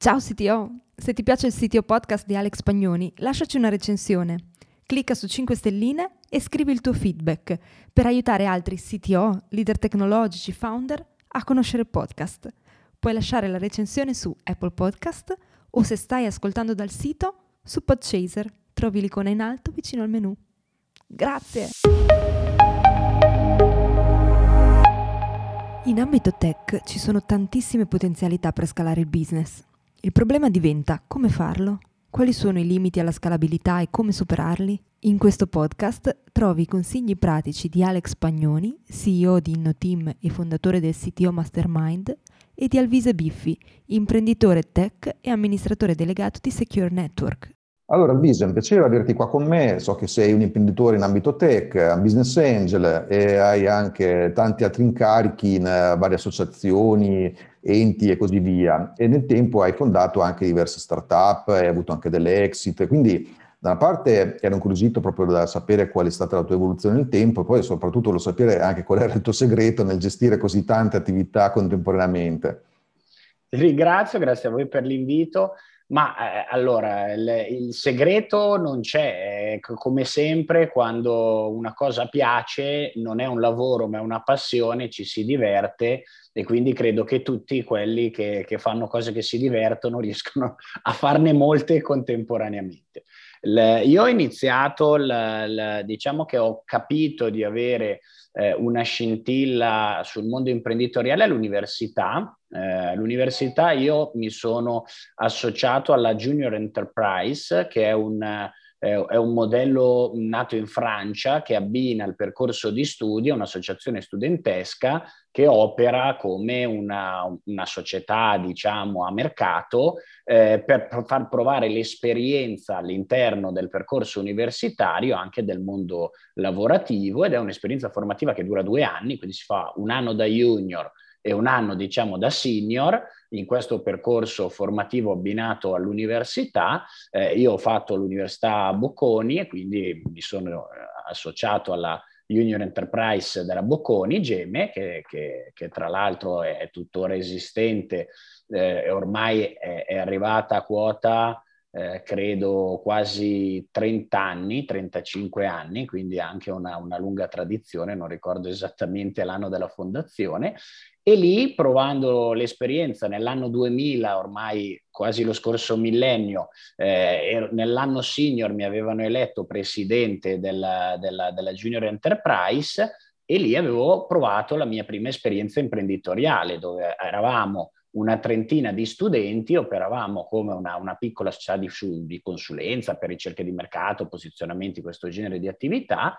Ciao CTO! Se ti piace il CTO podcast di Alex Pagnoni, lasciaci una recensione. Clicca su 5 stelline e scrivi il tuo feedback per aiutare altri CTO, leader tecnologici, founder a conoscere il podcast. Puoi lasciare la recensione su Apple Podcast o se stai ascoltando dal sito su Podchaser. Trovi l'icona in alto vicino al menu. Grazie! In ambito tech ci sono tantissime potenzialità per scalare il business. Il problema diventa come farlo, quali sono i limiti alla scalabilità e come superarli. In questo podcast trovi i consigli pratici di Alex Pagnoni, CEO di InnoTeam e fondatore del CTO Mastermind, e di Alvise Biffi, imprenditore tech e amministratore delegato di Secure Network. Allora, Alvise, è un piacere averti qua con me. So che sei un imprenditore in ambito tech, un business angel e hai anche tanti altri incarichi in eh, varie associazioni, enti e così via. E nel tempo hai fondato anche diverse start-up, hai avuto anche delle exit. Quindi, da una parte ero incuriosito proprio da sapere qual è stata la tua evoluzione nel tempo e poi soprattutto lo sapere anche qual era il tuo segreto nel gestire così tante attività contemporaneamente. Ti ringrazio, grazie a voi per l'invito. Ma eh, allora, il, il, segreto non c'è, eh, come sempre quando una cosa piace non è un lavoro ma è una passione, ci si diverte e quindi credo che tutti quelli che, che fanno cose che si divertono riescono a farne molte contemporaneamente. Il, io ho iniziato, il, diciamo che ho capito di avere eh, una scintilla sul mondo imprenditoriale all'università. Eh, all'università io mi sono associato alla Junior Enterprise, che è un è un modello nato in Francia che abbina il percorso di studio a un'associazione studentesca che opera come una, una società, diciamo, a mercato eh, per far provare l'esperienza all'interno del percorso universitario anche del mondo lavorativo ed è un'esperienza formativa che dura due anni, quindi si fa un anno da junior e un anno diciamo da senior in questo percorso formativo abbinato all'università. Eh, io ho fatto l'università Bocconi e quindi mi sono eh, associato alla Union Enterprise della Bocconi, Geme, che, che, che tra l'altro è tuttora esistente eh, ormai è, è, arrivata a quota eh, credo quasi 30 anni, 35 anni, quindi anche una, una, lunga tradizione, non ricordo esattamente l'anno della fondazione, e lì, provando l'esperienza nell'anno 2000, ormai quasi lo scorso millennio, eh, nell'anno senior mi avevano eletto presidente della, della, della Junior Enterprise e lì avevo provato la mia prima esperienza imprenditoriale, dove eravamo una trentina di studenti, operavamo come una, una piccola società di, di, consulenza per ricerche di mercato, posizionamenti, questo genere di attività,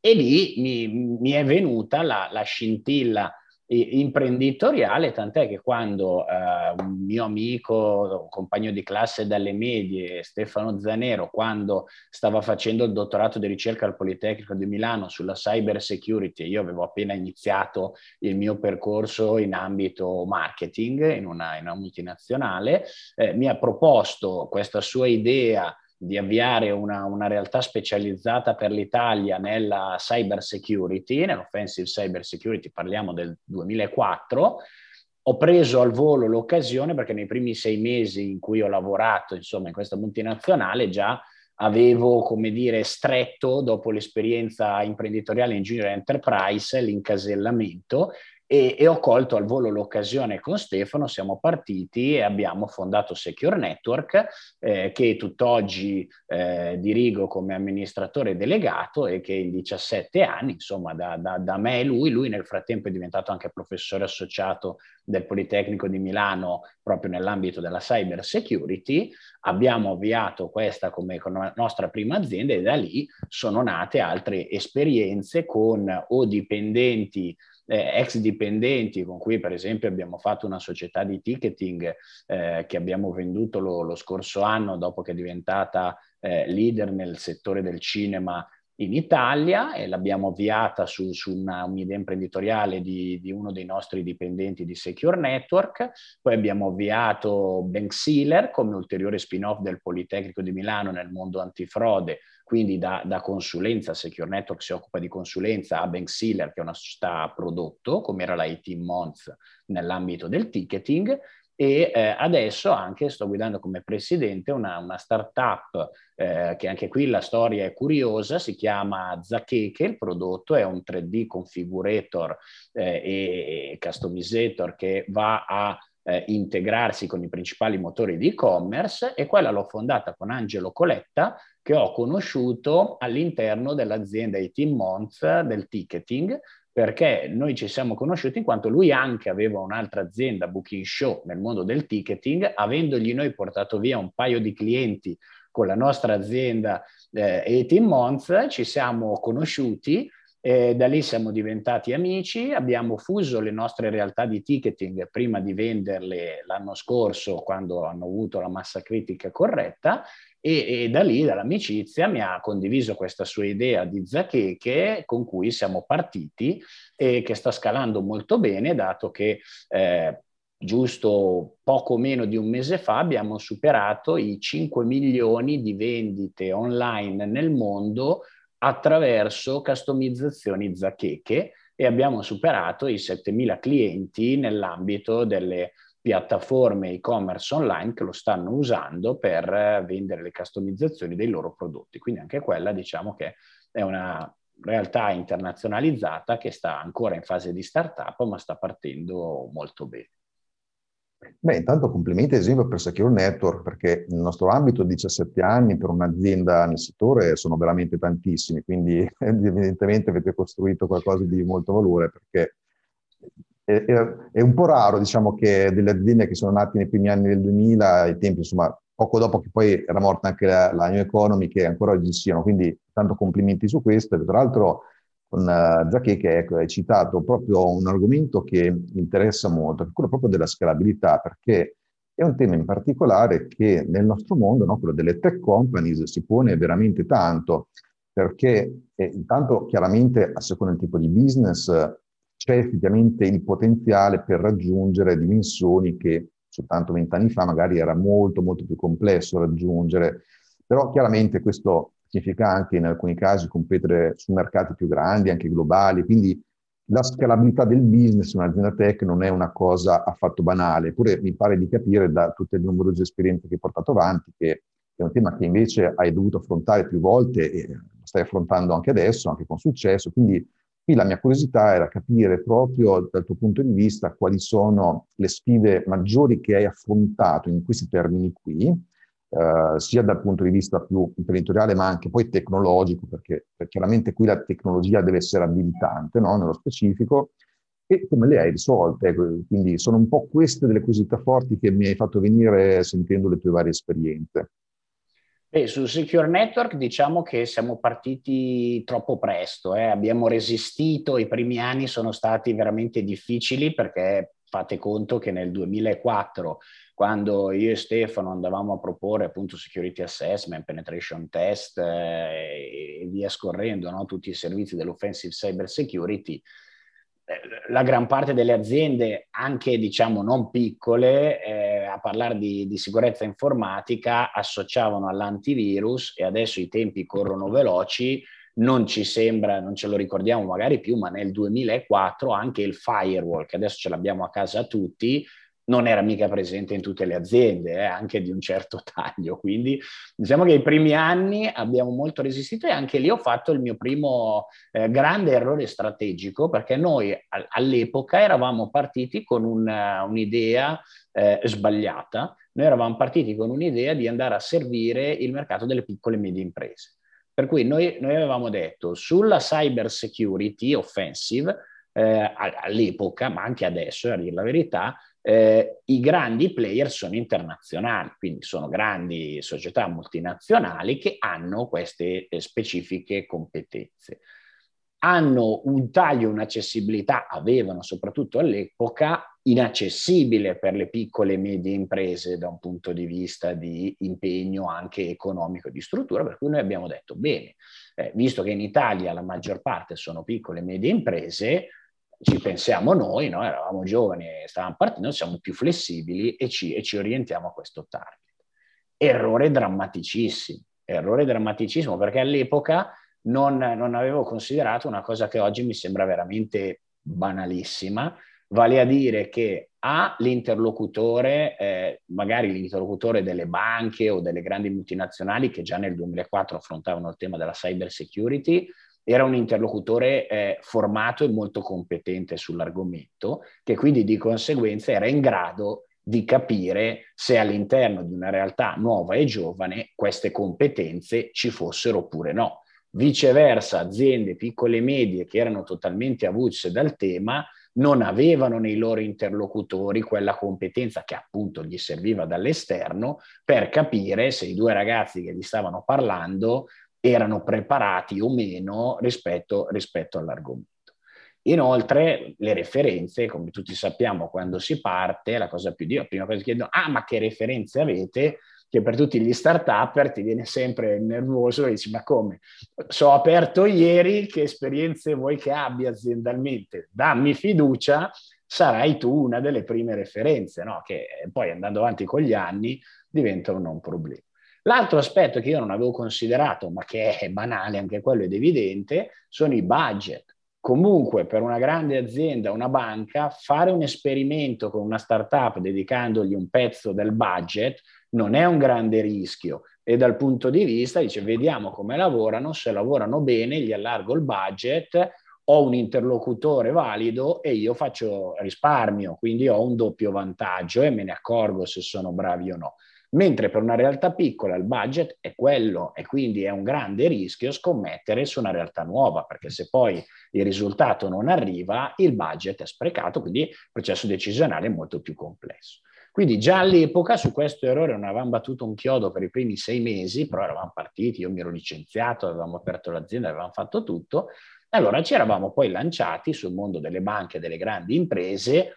e lì mi, mi è venuta la, la scintilla imprenditoriale, tant'è che quando eh, un mio amico, un compagno di classe dalle medie, Stefano Zanero, quando stava facendo il dottorato di ricerca al Politecnico di Milano sulla cyber security, io avevo appena iniziato il mio percorso in ambito marketing in una, in una multinazionale, eh, mi ha proposto questa sua idea di avviare una, una, realtà specializzata per l'Italia nella cyber security, nell'offensive cyber security, parliamo del 2004, ho preso al volo l'occasione perché nei primi sei mesi in cui ho lavorato insomma, in questa multinazionale già avevo, come dire, stretto dopo l'esperienza imprenditoriale in Junior Enterprise l'incasellamento e, e, ho colto al volo l'occasione con Stefano, siamo partiti e abbiamo fondato Secure Network eh, che tutt'oggi eh, dirigo come amministratore delegato e che in 17 anni, insomma da, da, da, me e lui, lui nel frattempo è diventato anche professore associato del Politecnico di Milano proprio nell'ambito della cyber security, abbiamo avviato questa come, nostra prima azienda e da lì sono nate altre esperienze con o dipendenti eh, ex dipendenti con cui per esempio abbiamo fatto una società di ticketing eh, che abbiamo venduto lo, lo, scorso anno dopo che è diventata eh, leader nel settore del cinema in Italia e l'abbiamo avviata su, su una, un'idea imprenditoriale di, di, uno dei nostri dipendenti di Secure Network, poi abbiamo avviato Bank Sealer come ulteriore spin-off del Politecnico di Milano nel mondo antifrode, quindi da, da consulenza, Secure Network si occupa di consulenza a Bank Sealer che è una società prodotto, come era la 18 Months nell'ambito del ticketing, e eh, adesso anche sto guidando come presidente una, una startup eh, che anche qui la storia è curiosa, si chiama Zakeke, il prodotto è un 3D configurator eh, e, customizator che va a eh, integrarsi con i principali motori di e-commerce e quella l'ho fondata con Angelo Coletta che ho conosciuto all'interno dell'azienda 18 Months del ticketing perché noi ci siamo conosciuti in quanto lui anche aveva un'altra azienda, Booking Show, nel mondo del ticketing, avendogli noi portato via un paio di clienti con la nostra azienda eh, 18 Months, ci siamo conosciuti e da lì siamo diventati amici, abbiamo fuso le nostre realtà di ticketing prima di venderle l'anno scorso quando hanno avuto la massa critica corretta e, e, da lì, dall'amicizia, mi ha condiviso questa sua idea di Zacheche con cui siamo partiti e che sta scalando molto bene, dato che eh, giusto poco meno di un mese fa abbiamo superato i 5 milioni di vendite online nel mondo attraverso customizzazioni Zacheche e abbiamo superato i 7.000 clienti nell'ambito delle piattaforme e-commerce online che lo stanno usando per eh, vendere le customizzazioni dei loro prodotti. Quindi anche quella diciamo che è una realtà internazionalizzata che sta ancora in fase di startup ma sta partendo molto bene. Beh, intanto complimenti ad esempio per Secure Network perché nel nostro ambito 17 anni per un'azienda nel settore sono veramente tantissimi, quindi evidentemente avete costruito qualcosa di molto valore perché è, è, un po' raro, diciamo, che delle aziende che sono nate nei primi anni del 2000, ai tempi, insomma, poco dopo che poi era morta anche la, la New Economy, che ancora oggi siano. Quindi, tanto complimenti su questo. Tra l'altro, con uh, Giacché, che ecco, hai citato proprio un argomento che mi interessa molto, che è quello proprio della scalabilità, perché è un tema in particolare che nel nostro mondo, no, quello delle tech companies, si pone veramente tanto, perché eh, intanto chiaramente a seconda del tipo di business c'è effettivamente il potenziale per raggiungere dimensioni che soltanto vent'anni fa magari era molto molto più complesso raggiungere, però chiaramente questo significa anche in alcuni casi competere su mercati più grandi, anche globali, quindi la scalabilità del business in un'azienda tech non è una cosa affatto banale, eppure mi pare di capire da tutte le numerose esperienze che hai portato avanti che è un tema che invece hai dovuto affrontare più volte e lo stai affrontando anche adesso, anche con successo, quindi Qui la mia curiosità era capire proprio dal tuo punto di vista quali sono le sfide maggiori che hai affrontato in questi termini qui, eh, sia dal punto di vista più imprenditoriale ma anche poi tecnologico, perché, perché chiaramente qui la tecnologia deve essere abilitante no? nello specifico, e come le hai risolte. Quindi sono un po' queste delle curiosità forti che mi hai fatto venire sentendo le tue varie esperienze. Beh, sul Secure Network diciamo che siamo partiti troppo presto, eh. abbiamo resistito, i primi anni sono stati veramente difficili perché fate conto che nel 2004, quando io e Stefano andavamo a proporre appunto security assessment, penetration test eh, e via scorrendo, no? tutti i servizi dell'offensive cyber security, la gran parte delle aziende, anche diciamo non piccole, eh, a parlare di, di, sicurezza informatica, associavano all'antivirus e adesso i tempi corrono veloci, non ci sembra, non ce lo ricordiamo magari più, ma nel 2004 anche il firewall, che adesso ce l'abbiamo a casa tutti, non era mica presente in tutte le aziende, eh, anche di un certo taglio. Quindi diciamo che i primi anni abbiamo molto resistito e anche lì ho fatto il mio primo eh, grande errore strategico perché noi a- all'epoca eravamo partiti con un, un'idea eh, sbagliata. Noi eravamo partiti con un'idea di andare a servire il mercato delle piccole e medie imprese. Per cui noi, noi avevamo detto sulla cyber security offensive, eh, all'epoca, ma anche adesso, a dire la verità, eh, i grandi player sono internazionali, quindi sono grandi società multinazionali che hanno queste eh, specifiche competenze. Hanno un taglio, un'accessibilità, avevano soprattutto all'epoca, inaccessibile per le piccole e medie imprese da un punto di vista di impegno anche economico e di struttura, per cui noi abbiamo detto, bene, eh, visto che in Italia la maggior parte sono piccole e medie imprese, ci pensiamo noi, no? eravamo giovani e stavamo partendo, siamo più flessibili e ci, e ci orientiamo a questo target. Errore drammaticissimo, errore drammaticissimo perché all'epoca non, non avevo considerato una cosa che oggi mi sembra veramente banalissima, vale a dire che ha l'interlocutore, eh, magari l'interlocutore delle banche o delle grandi multinazionali che già nel 2004 affrontavano il tema della cyber security, era un interlocutore eh, formato e molto competente sull'argomento, che quindi di conseguenza era in grado di capire se all'interno di una realtà nuova e giovane queste competenze ci fossero oppure no. Viceversa, aziende piccole e medie che erano totalmente avulse dal tema non avevano nei loro interlocutori quella competenza che appunto gli serviva dall'esterno per capire se i due ragazzi che gli stavano parlando erano preparati o meno rispetto, rispetto all'argomento. Inoltre, le referenze, come tutti sappiamo, quando si parte, la cosa più di la prima cosa che chiedono, ah, ma che referenze avete? Che per tutti gli start-up ti viene sempre nervoso e dici, ma come? So aperto ieri, che esperienze vuoi che abbia aziendalmente? Dammi fiducia, sarai tu una delle prime referenze, no? Che poi andando avanti con gli anni diventano un problema. L'altro aspetto che io non avevo considerato, ma che è banale, anche quello ed evidente, sono i budget. Comunque, per una grande azienda, una banca, fare un esperimento con una startup dedicandogli un pezzo del budget non è un grande rischio e dal punto di vista dice vediamo come lavorano, se lavorano bene gli allargo il budget, ho un interlocutore valido e io faccio risparmio, quindi ho un doppio vantaggio e me ne accorgo se sono bravi o no mentre per una realtà piccola il budget è quello e quindi è un grande rischio scommettere su una realtà nuova, perché se poi il risultato non arriva, il budget è sprecato, quindi il processo decisionale è molto più complesso. Quindi già all'epoca su questo errore non avevamo battuto un chiodo per i primi sei mesi, però eravamo partiti, io mi ero licenziato, avevamo aperto l'azienda, avevamo fatto tutto. Allora ci eravamo poi lanciati sul mondo delle banche e delle grandi imprese,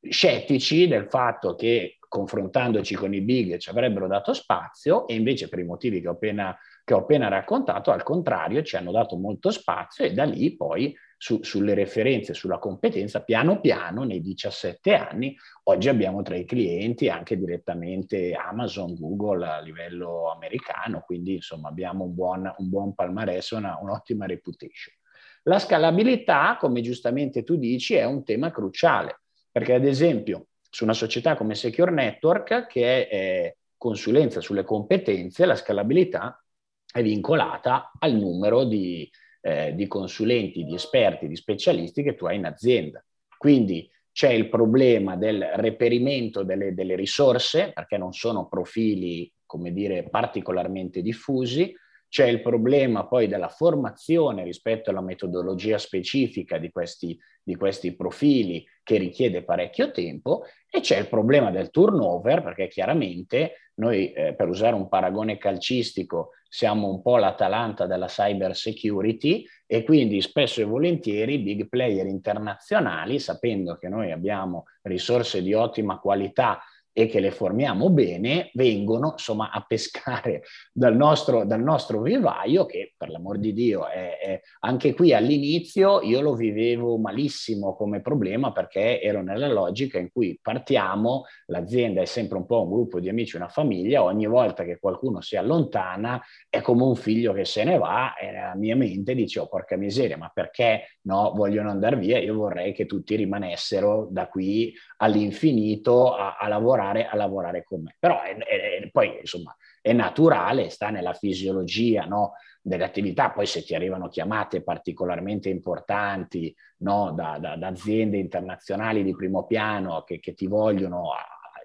scettici del fatto che confrontandoci con i big ci avrebbero dato spazio e invece per i motivi che ho appena, che ho appena raccontato, al contrario, ci hanno dato molto spazio e da lì poi su, sulle referenze, sulla competenza, piano piano nei 17 anni, oggi abbiamo tra i clienti anche direttamente Amazon, Google a livello americano, quindi insomma abbiamo un buon, un buon palmarès, una, un'ottima reputation. La scalabilità, come giustamente tu dici, è un tema cruciale, perché ad esempio su una società come Secure Network, che è consulenza sulle competenze, la scalabilità è vincolata al numero di, eh, di consulenti, di esperti, di specialisti che tu hai in azienda. Quindi c'è il problema del reperimento delle, delle risorse, perché non sono profili, come dire, particolarmente diffusi, c'è il problema poi della formazione rispetto alla metodologia specifica di questi, di questi profili che richiede parecchio tempo e c'è il problema del turnover perché chiaramente noi eh, per usare un paragone calcistico siamo un po' l'Atalanta della cyber security e quindi spesso e volentieri big player internazionali sapendo che noi abbiamo risorse di ottima qualità e che le formiamo bene, vengono insomma a pescare dal nostro, dal nostro vivaio, che per l'amor di Dio è, è, anche qui all'inizio io lo vivevo malissimo come problema perché ero nella logica in cui partiamo, l'azienda è sempre un po' un gruppo di amici, una famiglia, ogni volta che qualcuno si allontana è come un figlio che se ne va e nella mia mente dice oh porca miseria, ma perché no, vogliono andare via? Io vorrei che tutti rimanessero da qui all'infinito a, a lavorare lavorare, a lavorare con me. Però è, è, poi insomma è naturale, sta nella fisiologia no, delle attività, poi se ti arrivano chiamate particolarmente importanti no, da, da, da, aziende internazionali di primo piano che, che ti vogliono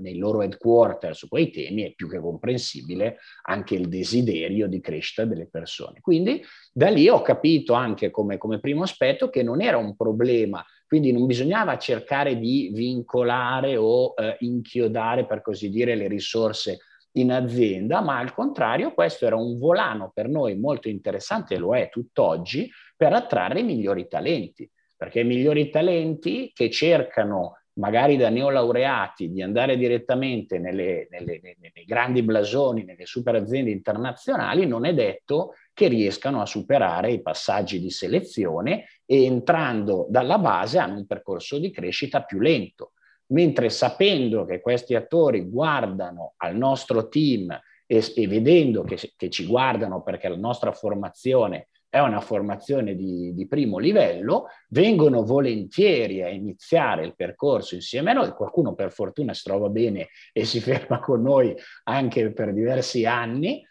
nei loro headquarter su quei temi è più che comprensibile anche il desiderio di crescita delle persone. Quindi da lì ho capito anche come, come primo aspetto che non era un problema quindi non bisognava cercare di vincolare o eh, inchiodare, per così dire, le risorse in azienda, ma al contrario questo era un volano per noi molto interessante, lo è tutt'oggi, per attrarre i migliori talenti, perché i migliori talenti che cercano magari da neolaureati di andare direttamente nelle, nelle, nei grandi blasoni, nelle super aziende internazionali, non è detto che riescano a superare i passaggi di selezione e entrando dalla base hanno un percorso di crescita più lento. Mentre sapendo che questi attori guardano al nostro team e, e vedendo che, che ci guardano perché la nostra formazione è una formazione di, di, primo livello, vengono volentieri a iniziare il percorso insieme a noi, qualcuno per fortuna si trova bene e si ferma con noi anche per diversi anni,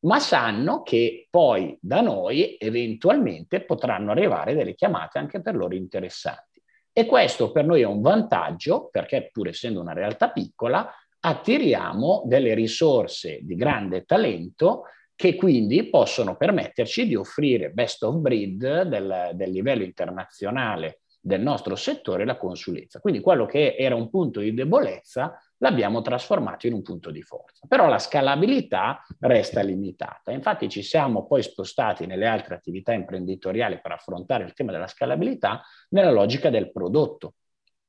ma sanno che poi da noi eventualmente potranno arrivare delle chiamate anche per loro interessanti. E questo per noi è un vantaggio perché pur essendo una realtà piccola, attiriamo delle risorse di grande talento che quindi possono permetterci di offrire best of breed del, del livello internazionale del nostro settore la consulenza. Quindi quello che era un punto di debolezza l'abbiamo trasformato in un punto di forza. Però la scalabilità resta limitata. Infatti ci siamo poi spostati nelle altre attività imprenditoriali per affrontare il tema della scalabilità nella logica del prodotto.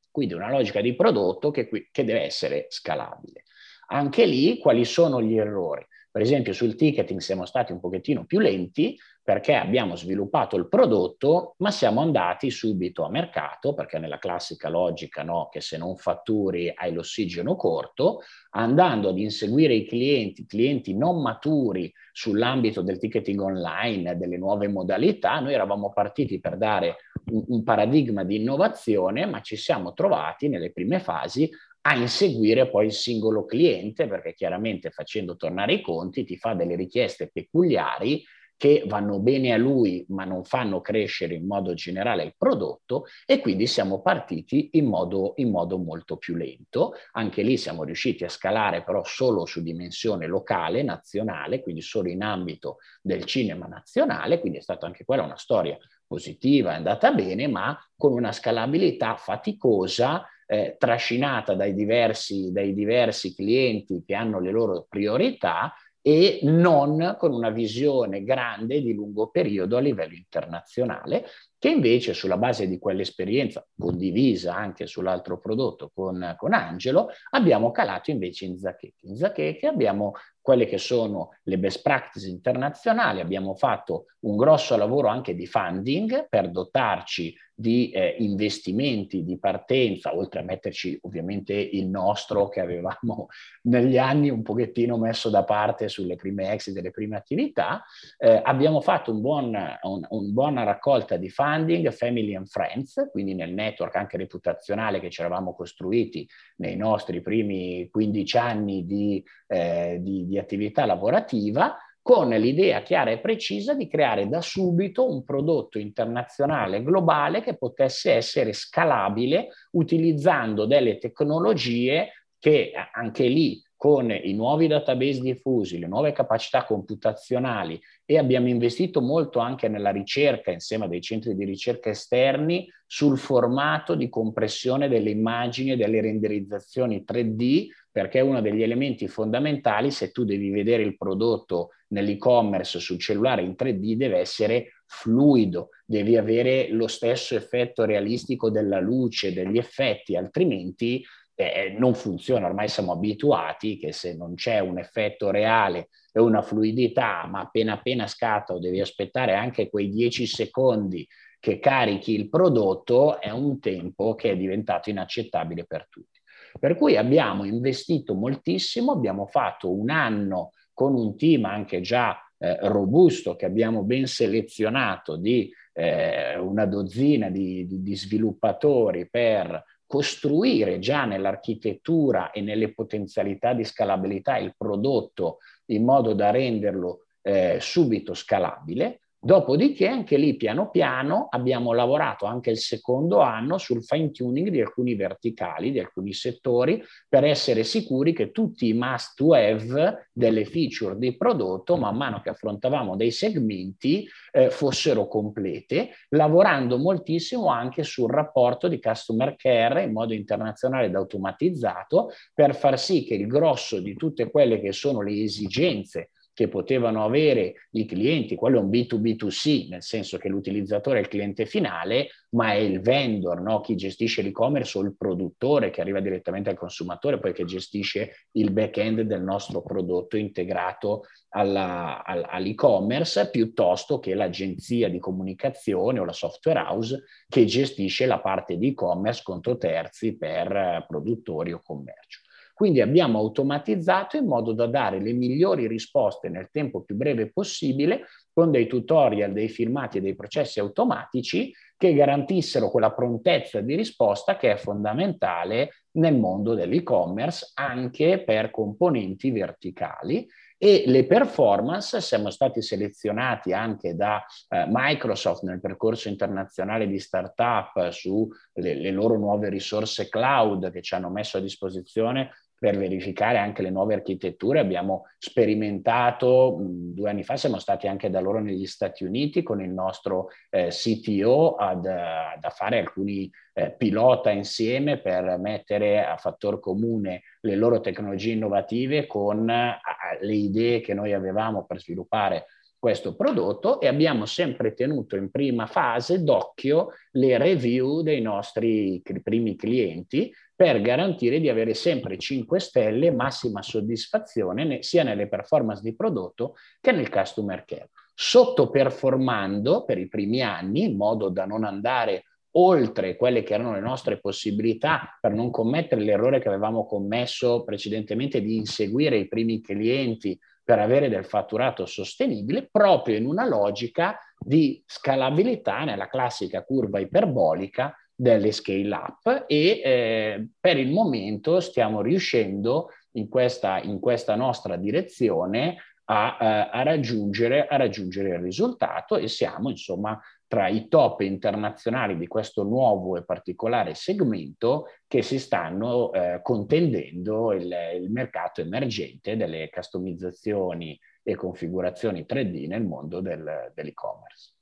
Quindi una logica di prodotto che, che deve essere scalabile. Anche lì quali sono gli errori? Per esempio sul ticketing siamo stati un pochettino più lenti perché abbiamo sviluppato il prodotto, ma siamo andati subito a mercato, perché nella classica logica no, che se non fatturi hai l'ossigeno corto, andando ad inseguire i clienti, clienti non maturi sull'ambito del ticketing online, delle nuove modalità, noi eravamo partiti per dare un, un paradigma di innovazione, ma ci siamo trovati nelle prime fasi a inseguire poi il singolo cliente, perché chiaramente facendo tornare i conti ti fa delle richieste peculiari che vanno bene a lui ma non fanno crescere in modo generale il prodotto e quindi siamo partiti in modo, in modo molto più lento. Anche lì siamo riusciti a scalare però solo su dimensione locale, nazionale, quindi solo in ambito del cinema nazionale, quindi è stata anche quella una storia positiva, è andata bene, ma con una scalabilità faticosa eh, trascinata dai diversi, dai diversi clienti che hanno le loro priorità e non con una visione grande di lungo periodo a livello internazionale, che invece sulla base di quell'esperienza condivisa anche sull'altro prodotto con, con Angelo, abbiamo calato invece in Zakeke. In Zakeke abbiamo quelle che sono le best practice internazionali, abbiamo fatto un grosso lavoro anche di funding per dotarci di eh, investimenti di partenza, oltre a metterci ovviamente il nostro che avevamo negli anni un pochettino messo da parte sulle prime exit delle prime attività, eh, abbiamo fatto un buon, un, un buona raccolta di funding, family and friends, quindi nel network anche reputazionale che ci eravamo costruiti nei nostri primi 15 anni di, eh, di, di attività lavorativa, con l'idea chiara e precisa di creare da subito un prodotto internazionale globale che potesse essere scalabile utilizzando delle tecnologie che anche lì con i nuovi database diffusi, le nuove capacità computazionali e abbiamo investito molto anche nella ricerca insieme a dei centri di ricerca esterni sul formato di compressione delle immagini e delle renderizzazioni 3D, perché è uno degli elementi fondamentali se tu devi vedere il prodotto nell'e-commerce sul cellulare in 3D deve essere fluido, devi avere lo stesso effetto realistico della luce, degli effetti, altrimenti eh, non funziona, ormai siamo abituati che se non c'è un effetto reale e una fluidità, ma appena appena scatta o devi aspettare anche quei 10 secondi che carichi il prodotto, è un tempo che è diventato inaccettabile per tutti. Per cui abbiamo investito moltissimo, abbiamo fatto un anno con un team anche già eh, robusto che abbiamo ben selezionato di eh, una dozzina di, di, di sviluppatori per costruire già nell'architettura e nelle potenzialità di scalabilità il prodotto in modo da renderlo eh, subito scalabile Dopodiché anche lì piano piano abbiamo lavorato anche il secondo anno sul fine tuning di alcuni verticali, di alcuni settori, per essere sicuri che tutti i must have delle feature di prodotto, man mano che affrontavamo dei segmenti, eh, fossero complete, lavorando moltissimo anche sul rapporto di customer care in modo internazionale ed automatizzato per far sì che il grosso di tutte quelle che sono le esigenze che potevano avere i clienti, quello è un B2B2C, nel senso che l'utilizzatore è il cliente finale, ma è il vendor, no? chi gestisce l'e-commerce o il produttore che arriva direttamente al consumatore, poi che gestisce il back-end del nostro prodotto integrato alla, all'e-commerce, piuttosto che l'agenzia di comunicazione o la software house che gestisce la parte di e-commerce contro terzi per produttori o commercio. Quindi abbiamo automatizzato in modo da dare le migliori risposte nel tempo più breve possibile con dei tutorial, dei filmati e dei processi automatici che garantissero quella prontezza di risposta che è fondamentale nel mondo dell'e-commerce anche per componenti verticali. E le performance siamo stati selezionati anche da eh, Microsoft nel percorso internazionale di startup sulle loro nuove risorse cloud che ci hanno messo a disposizione per verificare anche le nuove architetture. Abbiamo sperimentato mh, due anni fa, siamo stati anche da loro negli Stati Uniti con il nostro eh, CTO ad, ad fare alcuni eh, pilota insieme per mettere a fattor comune le loro tecnologie innovative con eh, le idee che noi avevamo per sviluppare questo prodotto e abbiamo sempre tenuto in prima fase d'occhio le review dei nostri primi clienti per garantire di avere sempre 5 stelle, massima soddisfazione sia nelle performance di prodotto che nel customer care. Sottoperformando per i primi anni in modo da non andare oltre quelle che erano le nostre possibilità per non commettere l'errore che avevamo commesso precedentemente di inseguire i primi clienti per avere del fatturato sostenibile proprio in una logica di scalabilità nella classica curva iperbolica delle scale up e eh, per il momento stiamo riuscendo in questa, in questa nostra direzione a, eh, a, raggiungere, a raggiungere il risultato e siamo insomma tra i top internazionali di questo nuovo e particolare segmento che si stanno eh, contendendo il, il, mercato emergente delle customizzazioni e configurazioni 3D nel mondo del, dell'e-commerce.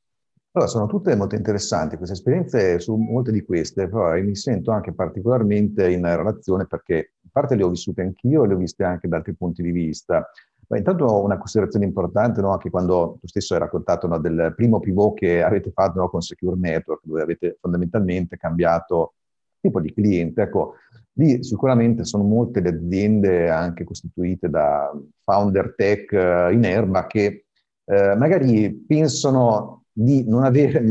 Allora, sono tutte molto interessanti queste esperienze, su molte di queste, però mi sento anche particolarmente in relazione perché in parte le ho vissute anch'io e le ho viste anche da altri punti di vista. Ma intanto una considerazione importante, no? anche quando tu stesso hai raccontato no, del primo pivot che avete fatto no, con Secure Network, dove avete fondamentalmente cambiato tipo di cliente. Ecco, lì sicuramente sono molte le aziende anche costituite da founder tech eh, in erba che eh, magari pensano di non avere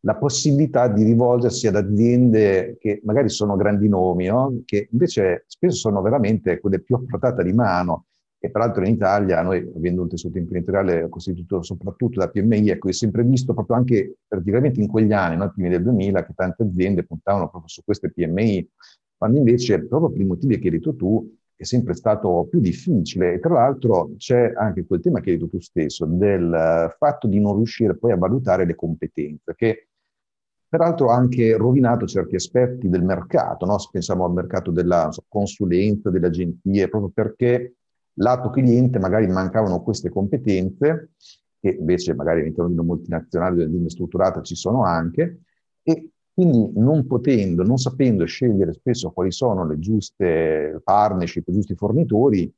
la possibilità di rivolgersi ad aziende che magari sono grandi nomi, no? che invece spesso sono veramente quelle più a portata di mano e peraltro in Italia, noi avendo un tessuto imprenditoriale costituito soprattutto da PMI, ecco, ho sempre visto proprio anche praticamente in quegli anni, no, primi del 2000, che tante aziende puntavano proprio su queste PMI, quando invece, proprio per i motivi che hai detto tu, è sempre stato più difficile. E tra l'altro c'è anche quel tema che hai detto tu stesso, del fatto di non riuscire poi a valutare le competenze, che peraltro ha anche rovinato certi aspetti del mercato, no? Se pensiamo al mercato della so, consulenza, delle agenzie, proprio perché lato cliente magari mancavano queste competenze, che invece magari all'interno di una multinazionale, di un'azienda strutturata ci sono anche, e quindi non potendo, non sapendo scegliere spesso quali sono le giuste partnership, i giusti fornitori,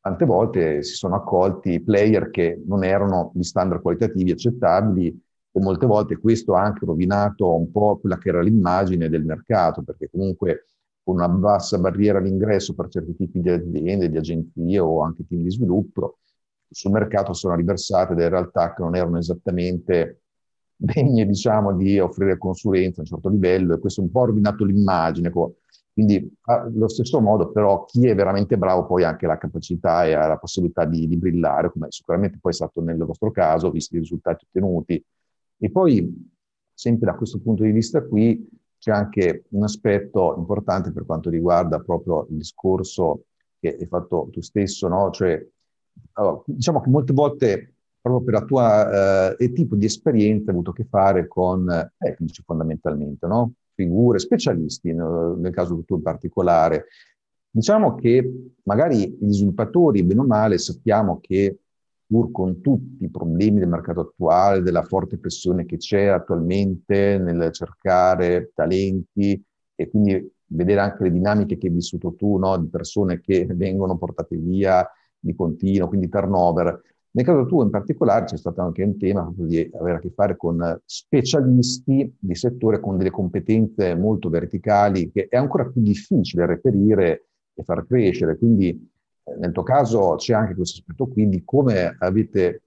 tante volte si sono accolti player che non erano di standard qualitativi accettabili e molte volte questo ha anche rovinato un po' quella che era l'immagine del mercato, perché comunque con una bassa barriera all'ingresso per certi tipi di aziende, di agenzie o anche team di sviluppo, sul mercato sono riversate delle realtà che non erano esattamente degne, diciamo, di offrire consulenza a un certo livello e questo un po' ha rovinato l'immagine. Quindi, allo stesso modo, però, chi è veramente bravo poi ha anche la capacità e ha la possibilità di, di brillare, come sicuramente poi è stato nel vostro caso, visti i risultati ottenuti. E poi, sempre da questo punto di vista qui, c'è anche un aspetto importante per quanto riguarda proprio il discorso che hai fatto tu stesso, no? Cioè, allora, diciamo che molte volte, proprio per la tua eh, tipo di esperienza, hai avuto a che fare con tecnici fondamentalmente, no? Figure, specialisti, no? nel caso tuo in particolare. Diciamo che magari gli sviluppatori, bene o male, sappiamo che pur con tutti i problemi del mercato attuale, della forte pressione che c'è attualmente nel cercare talenti e quindi vedere anche le dinamiche che hai vissuto tu, no? di persone che vengono portate via di continuo, quindi turnover. Nel caso tuo in particolare c'è stato anche un tema di avere a che fare con specialisti di settore con delle competenze molto verticali che è ancora più difficile reperire e far crescere. Quindi nel tuo caso c'è anche questo aspetto qui di come avete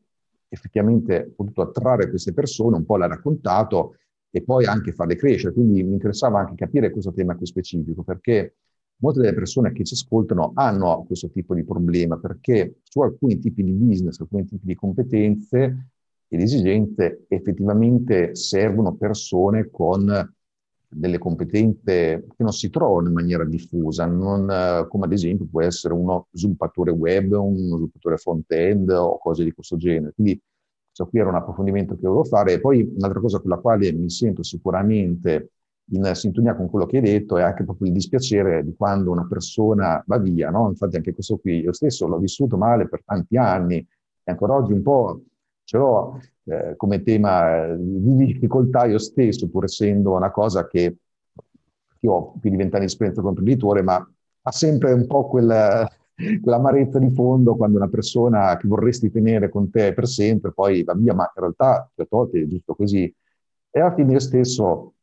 effettivamente potuto attrarre queste persone, un po' l'ha raccontato, e poi anche farle crescere. Quindi mi interessava anche capire questo tema qui specifico, perché molte delle persone che ci ascoltano hanno questo tipo di problema perché su alcuni tipi di business, alcuni tipi di competenze ed esigenze effettivamente servono persone con delle competenze che non si trovano in maniera diffusa, non, come ad esempio può essere uno sviluppatore web, uno sviluppatore front-end o cose di questo genere. Quindi questo qui era un approfondimento che volevo fare. E poi un'altra cosa con la quale mi sento sicuramente in sintonia con quello che hai detto è anche proprio il dispiacere di quando una persona va via, no? Infatti anche questo qui, io stesso l'ho vissuto male per tanti anni e ancora oggi un po' ce l'ho eh, come tema eh, di difficoltà io stesso, pur essendo una cosa che io ho più di vent'anni di esperienza come imprenditore, ma ha sempre un po' quella, quell'amarezza di fondo quando una persona che vorresti tenere con te per sempre poi va via, ma in realtà certe volte è giusto così. E alla fine io stesso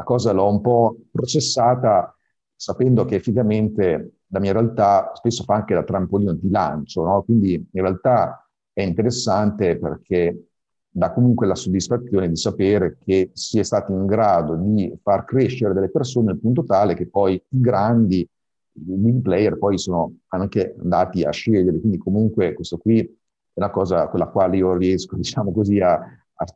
la cosa l'ho un po' processata sapendo che effettivamente la mia realtà spesso fa anche da trampolino di lancio, no? quindi in realtà è interessante perché dà comunque la soddisfazione di sapere che si è stati in grado di far crescere delle persone al punto tale che poi i grandi, i player poi sono anche andati a scegliere, quindi comunque questo qui è una cosa con la quale io riesco, diciamo così, a, a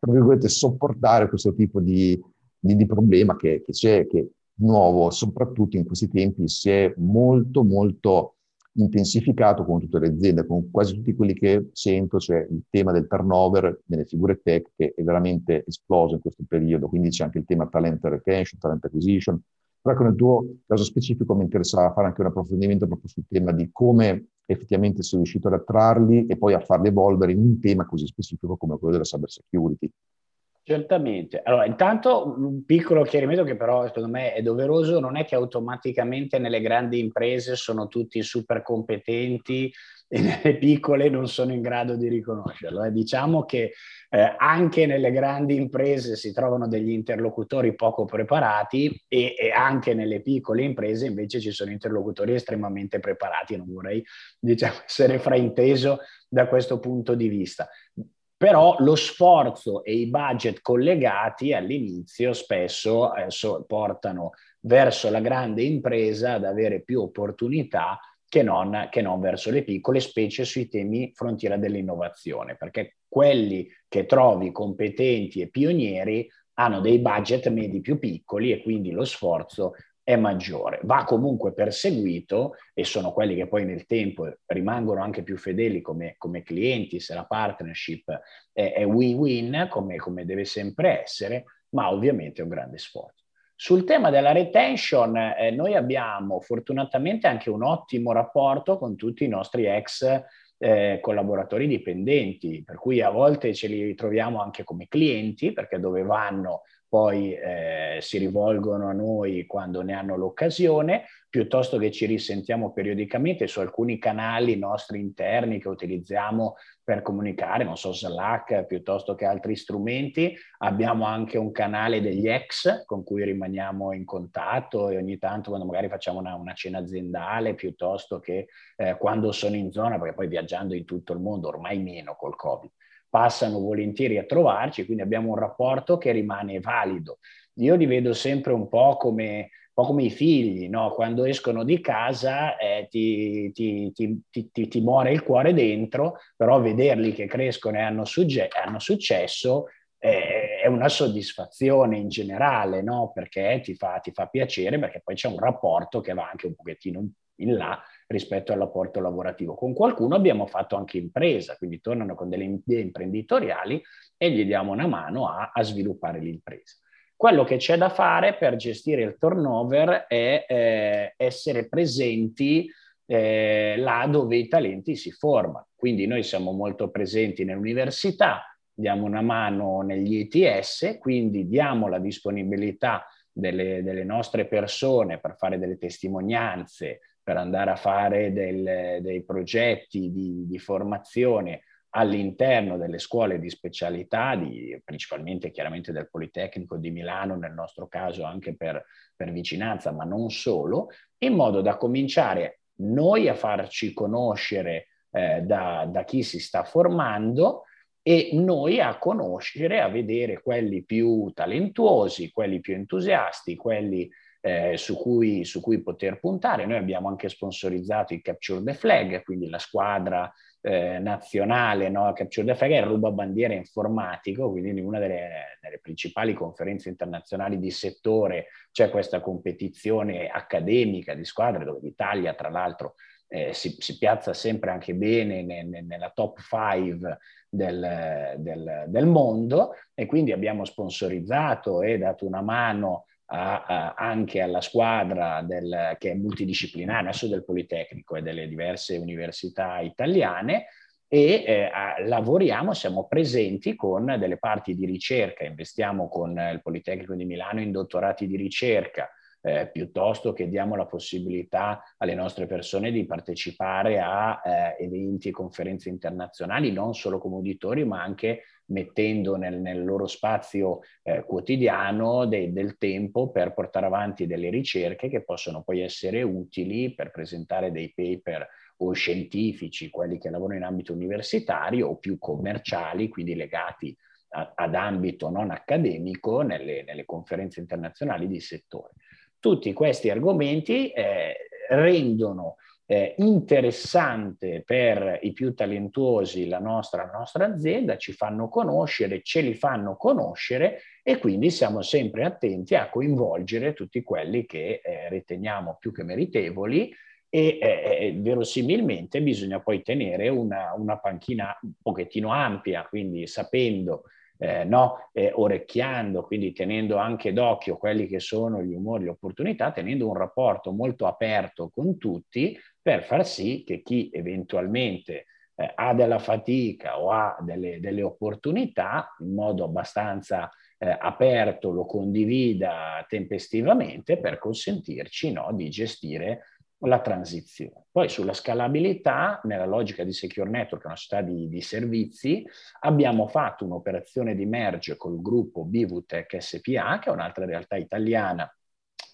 sopportare questo tipo di, di, di problema che, che c'è, che di nuovo, soprattutto in questi tempi, si è molto, molto intensificato con tutte le aziende, con quasi tutti quelli che sento, cioè il tema del turnover nelle figure tech che è veramente esploso in questo periodo, quindi c'è anche il tema talent retention, talent acquisition. Però nel tuo caso specifico mi interessava fare anche un approfondimento proprio sul tema di come effettivamente sei riuscito ad attrarli e poi a farli evolvere in un tema così specifico come quello della cyber security. Certamente. Allora, intanto un piccolo chiarimento che però secondo me è doveroso, non è che automaticamente nelle grandi imprese sono tutti super competenti e nelle piccole non sono in grado di riconoscerlo. Eh. Diciamo che eh, anche nelle grandi imprese si trovano degli interlocutori poco preparati e, e, anche nelle piccole imprese invece ci sono interlocutori estremamente preparati. Non vorrei diciamo, essere frainteso da questo punto di vista però lo sforzo e i budget collegati all'inizio spesso eh, portano verso la grande impresa ad avere più opportunità che non, che non, verso le piccole, specie sui temi frontiera dell'innovazione, perché quelli che trovi competenti e pionieri hanno dei budget medi più piccoli e quindi lo sforzo è maggiore. Va comunque perseguito e sono quelli che poi nel tempo rimangono anche più fedeli come, come clienti se la partnership è, è win-win come, come deve sempre essere, ma ovviamente è un grande sforzo. Sul tema della retention, eh, noi abbiamo fortunatamente anche un ottimo rapporto con tutti i nostri ex eh, collaboratori dipendenti, per cui a volte ce li ritroviamo anche come clienti, perché dove vanno poi eh, si rivolgono a noi quando ne hanno l'occasione, piuttosto che ci risentiamo periodicamente su alcuni canali nostri interni che utilizziamo per comunicare, non so, Slack piuttosto che altri strumenti. Abbiamo anche un canale degli ex con cui rimaniamo in contatto e ogni tanto quando magari facciamo una, una cena aziendale, piuttosto che eh, quando sono in zona, perché poi viaggiando in tutto il mondo, ormai meno col Covid passano volentieri a trovarci, quindi abbiamo un rapporto che rimane valido. Io li vedo sempre un po' come, un po come i figli, no? quando escono di casa eh, ti, ti, ti, ti, muore il cuore dentro, però vederli che crescono e hanno, sugge- hanno successo eh, è una soddisfazione in generale, no? perché fa, ti fa piacere, perché poi c'è un rapporto che va anche un pochettino in là rispetto al rapporto lavorativo. Con qualcuno abbiamo fatto anche impresa, quindi tornano con delle idee imprenditoriali e gli diamo una mano a, a sviluppare l'impresa. Quello che c'è da fare per gestire il turnover è eh, essere presenti eh, là dove i talenti si formano. Quindi noi siamo molto presenti nell'università, diamo una mano negli ETS, quindi diamo la disponibilità delle, delle nostre persone per fare delle testimonianze, per andare a fare del, dei progetti di, di, formazione all'interno delle scuole di specialità, di, principalmente chiaramente del Politecnico di Milano, nel nostro caso anche per, per vicinanza, ma non solo, in modo da cominciare noi a farci conoscere eh, da, da chi si sta formando e noi a conoscere, a vedere quelli più talentuosi, quelli più entusiasti, quelli eh, su, cui, su, cui, poter puntare. Noi abbiamo anche sponsorizzato il Capture the Flag, quindi la squadra eh, nazionale, no? Capture the Flag è il rubabandiera informatico, quindi in una delle, delle, principali conferenze internazionali di settore c'è questa competizione accademica di squadre dove l'Italia, tra l'altro, eh, si, si, piazza sempre anche bene ne, ne, nella top 5 del, del, del, mondo e quindi abbiamo sponsorizzato e dato una mano a, a, anche alla squadra del, che è multidisciplinare, adesso del Politecnico e delle diverse università italiane, e eh, lavoriamo, siamo presenti con delle parti di ricerca, investiamo con il Politecnico di Milano in dottorati di ricerca, eh, piuttosto che diamo la possibilità alle nostre persone di partecipare a eh, eventi e conferenze internazionali, non solo come uditori, ma anche mettendo nel, nel loro spazio eh, quotidiano de, del tempo per portare avanti delle ricerche che possono poi essere utili per presentare dei paper o scientifici, quelli che lavorano in ambito universitario o più commerciali, quindi legati a, ad ambito non accademico nelle, nelle conferenze internazionali di settore. Tutti questi argomenti eh, rendono eh, interessante per i più talentuosi la nostra, la nostra azienda, ci fanno conoscere, ce li fanno conoscere e quindi siamo sempre attenti a coinvolgere tutti quelli che eh, riteniamo più che meritevoli e eh, eh verosimilmente bisogna poi tenere una, una panchina un pochettino ampia, quindi sapendo eh, no? eh, orecchiando, quindi tenendo anche d'occhio quelli che sono gli umori, le opportunità, tenendo un rapporto molto aperto con tutti per far sì che chi eventualmente eh, ha della fatica o ha delle, delle opportunità in modo abbastanza eh, aperto lo condivida tempestivamente per consentirci no, di gestire la transizione. Poi sulla scalabilità, nella logica di Secure Network, una società di, di servizi, abbiamo fatto un'operazione di merge col gruppo Bivutech SPA, che è un'altra realtà italiana,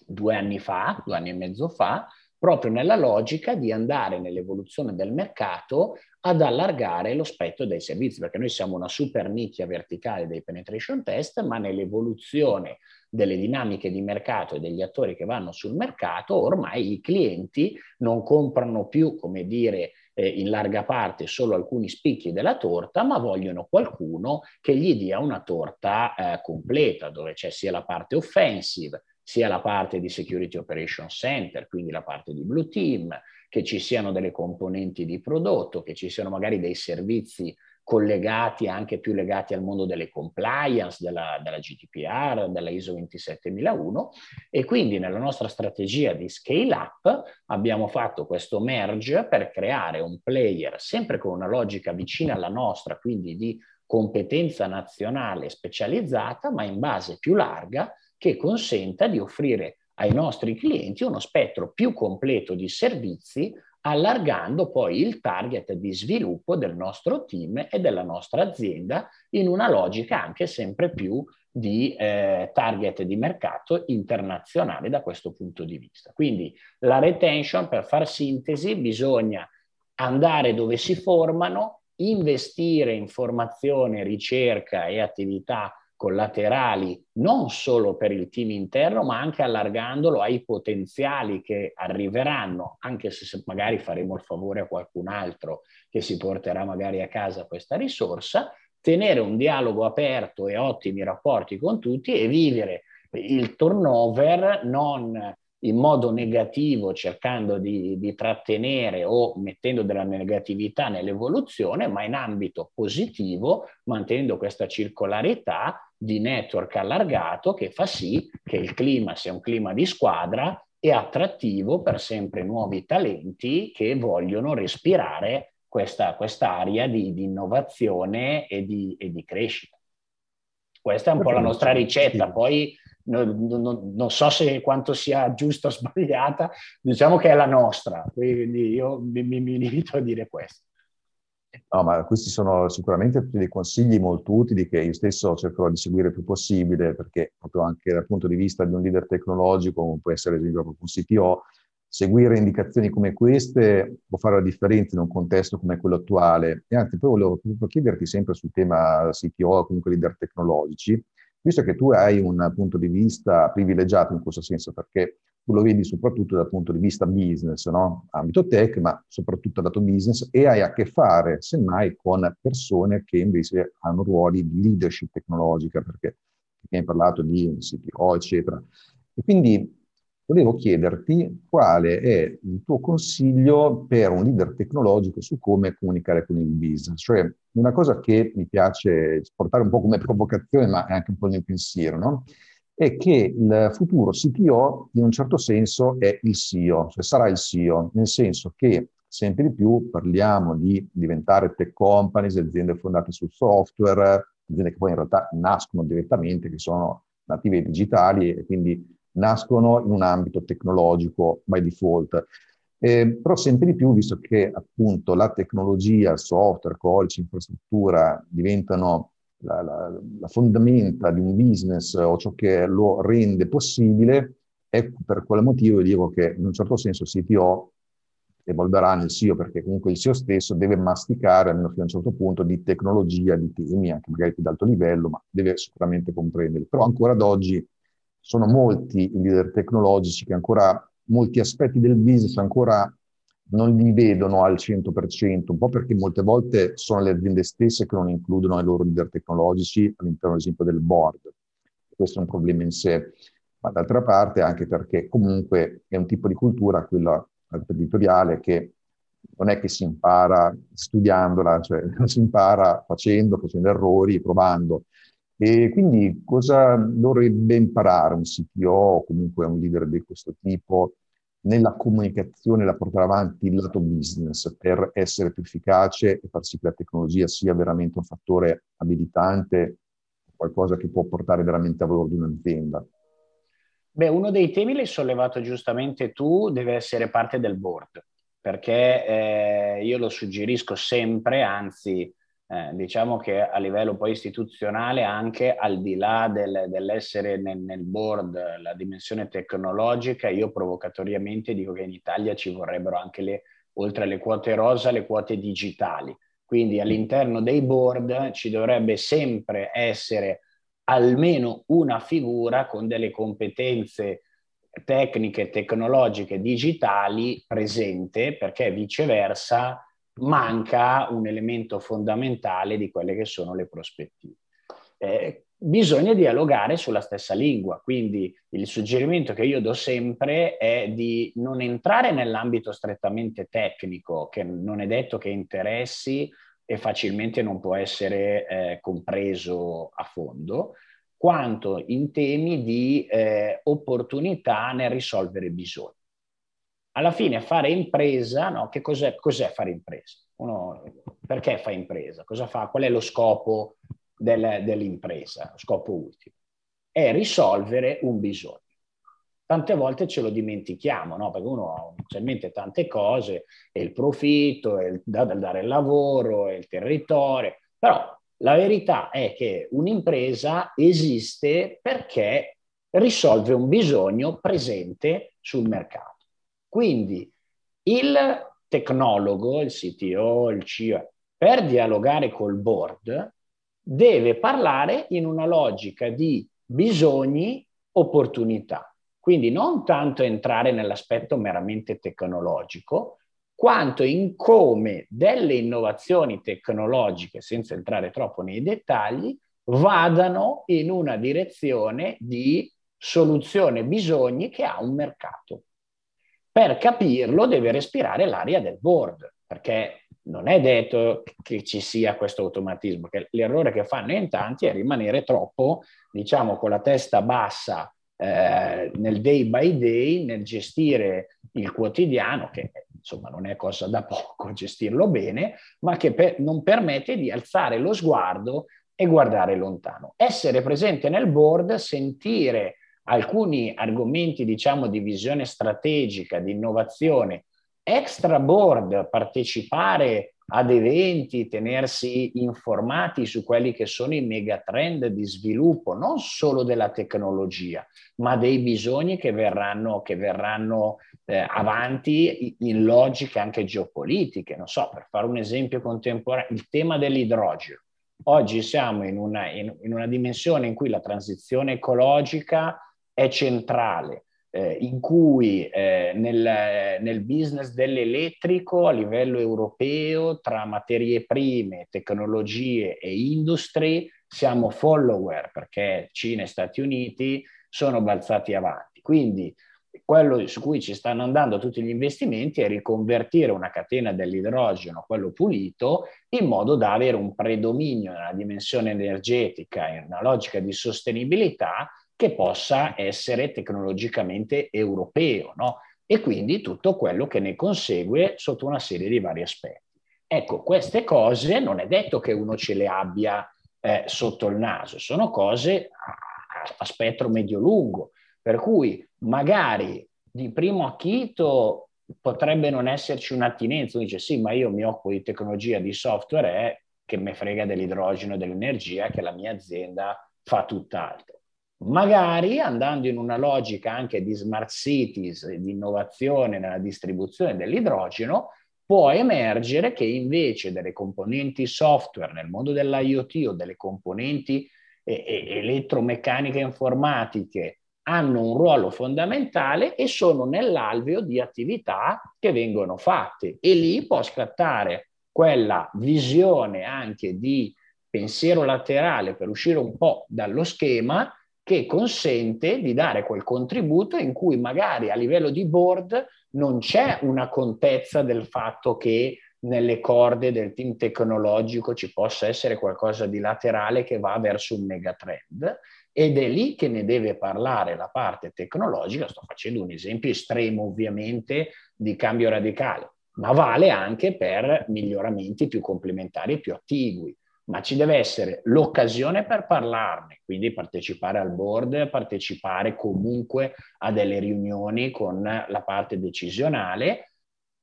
due anni fa, due anni e mezzo fa, proprio nella logica di andare nell'evoluzione del mercato ad allargare lo spettro dei servizi, perché noi siamo una super nicchia verticale dei penetration test, ma nell'evoluzione delle dinamiche di mercato e degli attori che vanno sul mercato, ormai i clienti non comprano più, come dire, eh, in larga parte solo alcuni spicchi della torta, ma vogliono qualcuno che gli dia una torta eh, completa, dove c'è sia la parte offensive, sia la parte di Security Operation Center, quindi la parte di Blue Team, che ci siano delle componenti di prodotto, che ci siano magari dei servizi collegati anche più legati al mondo delle compliance, della, della GDPR, della ISO 27001 e quindi nella nostra strategia di scale up abbiamo fatto questo merge per creare un player sempre con una logica vicina alla nostra, quindi di competenza nazionale specializzata, ma in base più larga che consenta di offrire ai nostri clienti uno spettro più completo di servizi, allargando poi il target di sviluppo del nostro team e della nostra azienda in una logica anche sempre più di eh, target di mercato internazionale da questo punto di vista. Quindi la retention, per far sintesi, bisogna andare dove si formano, investire in formazione, ricerca e attività collaterali non solo per il team interno, ma anche allargandolo ai potenziali che arriveranno, anche se magari faremo il favore a qualcun altro che si porterà magari a casa questa risorsa, tenere un dialogo aperto e ottimi rapporti con tutti e vivere il turnover non in modo negativo cercando di, di, trattenere o mettendo della negatività nell'evoluzione, ma in ambito positivo, mantenendo questa circolarità di network allargato che fa sì che il clima sia un clima di squadra e attrattivo per sempre nuovi talenti che vogliono respirare questa area di, di, innovazione e di, e di crescita. Questa è un po' la nostra ricetta, poi non, non, non, so se quanto sia giusta o sbagliata, diciamo che è la nostra, quindi io mi, mi, mi limito a dire questo. No, ma questi sono sicuramente dei consigli molto utili che io stesso cercherò di seguire il più possibile, perché proprio anche dal punto di vista di un leader tecnologico, come può essere ad esempio un CTO, seguire indicazioni come queste può fare la differenza in un contesto come quello attuale. E anzi, poi volevo chiederti sempre sul tema CTO, comunque leader tecnologici, visto che tu hai un punto di vista privilegiato in questo senso, perché tu lo vedi soprattutto dal punto di vista business, no? ambito tech, ma soprattutto dato business, e hai a che fare semmai con persone che invece hanno ruoli di leadership tecnologica, perché hai parlato di CTO, eccetera. E quindi volevo chiederti quale è il tuo consiglio per un leader tecnologico su come comunicare con il business. Cioè, una cosa che mi piace portare un po' come provocazione, ma è anche un po' mio pensiero, no? è che il futuro CTO in un certo senso è il CEO, cioè sarà il CEO, nel senso che sempre di più parliamo di diventare tech companies, aziende fondate sul software, aziende che poi in realtà nascono direttamente, che sono native digitali e quindi nascono in un ambito tecnologico by default. Eh, però sempre di più, visto che appunto la tecnologia, il software, codice, infrastruttura diventano la, la, la, fondamenta di un business o ciò che lo rende possibile, ecco per quale motivo io dico che in un certo senso il CTO evolverà nel CEO, perché comunque il CEO stesso deve masticare, almeno fino a un certo punto, di tecnologia, di temi, anche magari più di alto livello, ma deve sicuramente comprenderli. Però ancora ad oggi sono molti i leader tecnologici che ancora, molti aspetti del business ancora non li vedono al 100%, un po' perché molte volte sono le aziende stesse che non includono i loro leader tecnologici all'interno, ad esempio, del board. Questo è un problema in sé, ma d'altra parte anche perché comunque è un tipo di cultura, quella imprenditoriale, che non è che si impara studiandola, cioè si impara facendo, facendo errori, provando. E quindi cosa dovrebbe imparare un CTO o comunque un leader di questo tipo nella comunicazione, da portare avanti il lato business per essere più efficace e far sì che la tecnologia sia veramente un fattore abilitante, qualcosa che può portare veramente a valore di un'azienda? Beh, uno dei temi l'hai sollevato giustamente tu, deve essere parte del board, perché eh, io lo suggerisco sempre, anzi eh, diciamo che a livello poi istituzionale, anche al di là del, dell'essere nel, nel, board, la dimensione tecnologica, io provocatoriamente dico che in Italia ci vorrebbero anche le, oltre alle quote rosa, le quote digitali. Quindi all'interno dei board ci dovrebbe sempre essere almeno una figura con delle competenze tecniche, tecnologiche, digitali presente, perché viceversa manca un elemento fondamentale di quelle che sono le prospettive. Eh, bisogna dialogare sulla stessa lingua, quindi il suggerimento che io do sempre è di non entrare nell'ambito strettamente tecnico, che non è detto che interessi e facilmente non può essere eh, compreso a fondo, quanto in temi di eh, opportunità nel risolvere bisogni alla fine fare impresa, no? che cos'è, cos'è fare impresa? Uno, perché fa impresa? Cosa fa? Qual è lo scopo del, dell'impresa, lo scopo ultimo? È risolvere un bisogno. Tante volte ce lo dimentichiamo, no? perché uno ha in mente tante cose, è il profitto, è il da, dare il lavoro, è il territorio, però la verità è che un'impresa esiste perché risolve un bisogno presente sul mercato. Quindi il tecnologo, il CTO, il CEO, per dialogare col board, deve parlare in una logica di bisogni, opportunità. Quindi non tanto entrare nell'aspetto meramente tecnologico, quanto in come delle innovazioni tecnologiche, senza entrare troppo nei dettagli, vadano in una direzione di soluzione bisogni che ha un mercato. Per capirlo deve respirare l'aria del board, perché non è detto che ci sia questo automatismo, che l'errore che fanno in tanti è rimanere troppo, diciamo, con la testa bassa eh, nel day by day, nel gestire il quotidiano, che insomma non è cosa da poco gestirlo bene, ma che per, non permette di alzare lo sguardo e guardare lontano. Essere presente nel board, sentire alcuni argomenti, diciamo, di visione strategica, di innovazione, extra board, partecipare ad eventi, tenersi informati su quelli che sono i megatrend di sviluppo, non solo della tecnologia, ma dei bisogni che verranno, che verranno eh, avanti in logiche anche geopolitiche. Non so, per fare un esempio contemporaneo, il tema dell'idrogeno Oggi siamo in una, in, in una dimensione in cui la transizione ecologica è centrale, eh, in cui eh, nel, nel, business dell'elettrico a livello europeo, tra materie prime, tecnologie e industrie, siamo follower perché Cina e Stati Uniti sono balzati avanti. Quindi quello su cui ci stanno andando tutti gli investimenti è riconvertire una catena dell'idrogeno, quello pulito, in modo da avere un predominio nella dimensione energetica, in una logica di sostenibilità che possa essere tecnologicamente europeo, no? E quindi tutto quello che ne consegue sotto una serie di vari aspetti. Ecco, queste cose non è detto che uno ce le abbia eh, sotto il naso, sono cose a, a spettro medio-lungo per cui magari di primo acchito potrebbe non esserci un'attinenza, uno dice sì, ma io mi occupo di tecnologia, di software, è che me frega dell'idrogeno, dell'energia, che la mia azienda fa tutt'altro. Magari andando in una logica anche di smart cities, di innovazione nella distribuzione dell'idrogeno, può emergere che invece delle componenti software nel mondo dell'IoT o delle componenti elettromeccaniche informatiche hanno un ruolo fondamentale e sono nell'alveo di attività che vengono fatte. E lì può scattare quella visione anche di pensiero laterale per uscire un po' dallo schema che consente di dare quel contributo in cui magari a livello di board non c'è una contezza del fatto che nelle corde del team tecnologico ci possa essere qualcosa di laterale che va verso un megatrend ed è lì che ne deve parlare la parte tecnologica. Sto facendo un esempio estremo ovviamente di cambio radicale, ma vale anche per miglioramenti più complementari e più attigui. Ma ci deve essere l'occasione per parlarne, quindi partecipare al board, partecipare comunque a delle riunioni con la parte decisionale,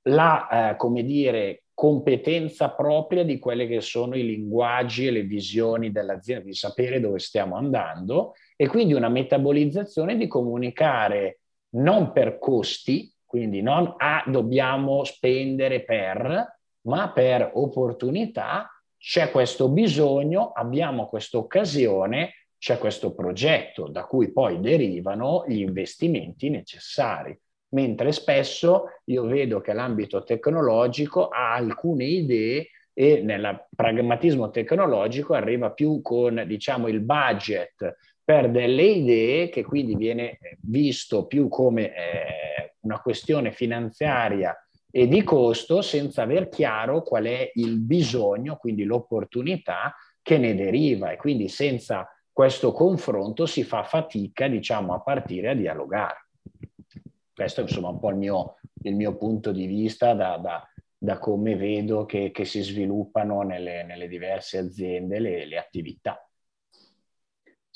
la, eh, come dire, competenza propria di quelli che sono i linguaggi e le visioni dell'azienda, di sapere dove stiamo andando e quindi una metabolizzazione di comunicare non per costi, quindi non a ah, dobbiamo spendere per, ma per opportunità, c'è questo bisogno, abbiamo questa occasione, c'è questo progetto da cui poi derivano gli investimenti necessari. Mentre spesso io vedo che l'ambito tecnologico ha alcune idee e nel pragmatismo tecnologico arriva più con diciamo il budget per delle idee che quindi viene visto più come eh, una questione finanziaria e di costo senza aver chiaro qual è il bisogno, quindi l'opportunità che ne deriva e quindi senza questo confronto si fa fatica diciamo a partire a dialogare. Questo è insomma un po' il mio, il mio punto di vista da, da, da come vedo che, che si sviluppano nelle, nelle, diverse aziende le, le attività.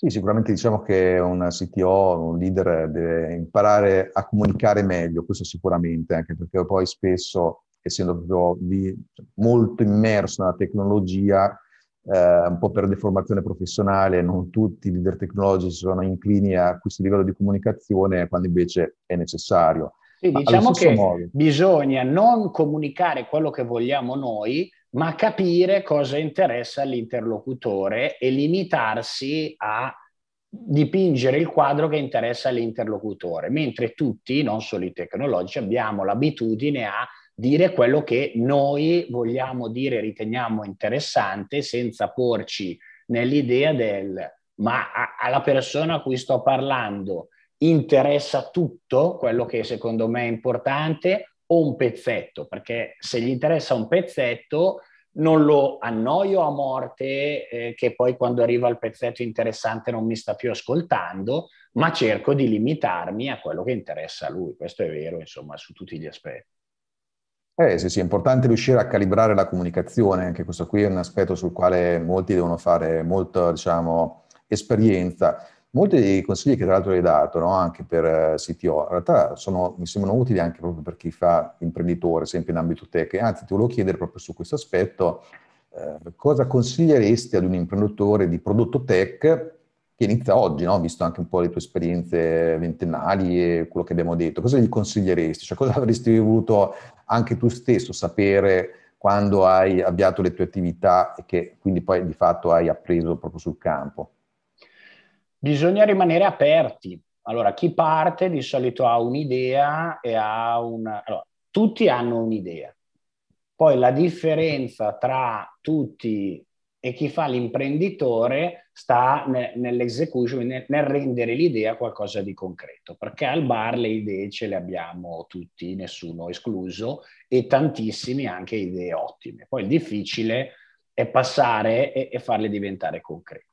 Sì, sicuramente diciamo che un CTO, un leader deve imparare a comunicare meglio, questo sicuramente, anche perché poi spesso, essendo proprio di, molto immerso nella tecnologia, eh, un po' per deformazione professionale, non tutti i leader tecnologici sono inclini a questo livello di comunicazione quando invece è necessario. Sì, diciamo che modo. bisogna non comunicare quello che vogliamo noi, ma capire cosa interessa all'interlocutore e limitarsi a dipingere il quadro che interessa all'interlocutore, mentre tutti, non solo i tecnologici, abbiamo l'abitudine a dire quello che noi vogliamo dire, riteniamo interessante, senza porci nell'idea del ma alla persona a cui sto parlando interessa tutto quello che secondo me è importante o un pezzetto, perché se gli interessa un pezzetto non lo annoio a morte eh, che poi quando arriva il pezzetto interessante non mi sta più ascoltando, ma cerco di limitarmi a quello che interessa a lui. Questo è vero, insomma, su tutti gli aspetti. Eh sì, sì, è importante riuscire a calibrare la comunicazione, anche questo qui è un aspetto sul quale molti devono fare molta, diciamo, esperienza. Molti dei consigli che tra l'altro hai dato, no, anche per eh, CTO, in realtà sono, mi sembrano utili anche proprio per chi fa imprenditore, sempre in ambito tech. Anzi, ti volevo chiedere proprio su questo aspetto, eh, cosa consiglieresti ad un imprenditore di prodotto tech che inizia oggi, no? visto anche un po' le tue esperienze ventennali e quello che abbiamo detto, cosa gli consiglieresti? Cioè, cosa avresti voluto anche tu stesso sapere quando hai avviato le tue attività e che quindi poi di fatto hai appreso proprio sul campo? Bisogna rimanere aperti. Allora, chi parte di solito ha un'idea e ha una... Allora, tutti hanno un'idea. Poi la differenza tra tutti e chi fa l'imprenditore sta nell'execution, nel, rendere l'idea qualcosa di concreto, perché al bar le idee ce le abbiamo tutti, nessuno escluso, e tantissimi anche idee ottime. Poi il difficile è passare e, e farle diventare concrete.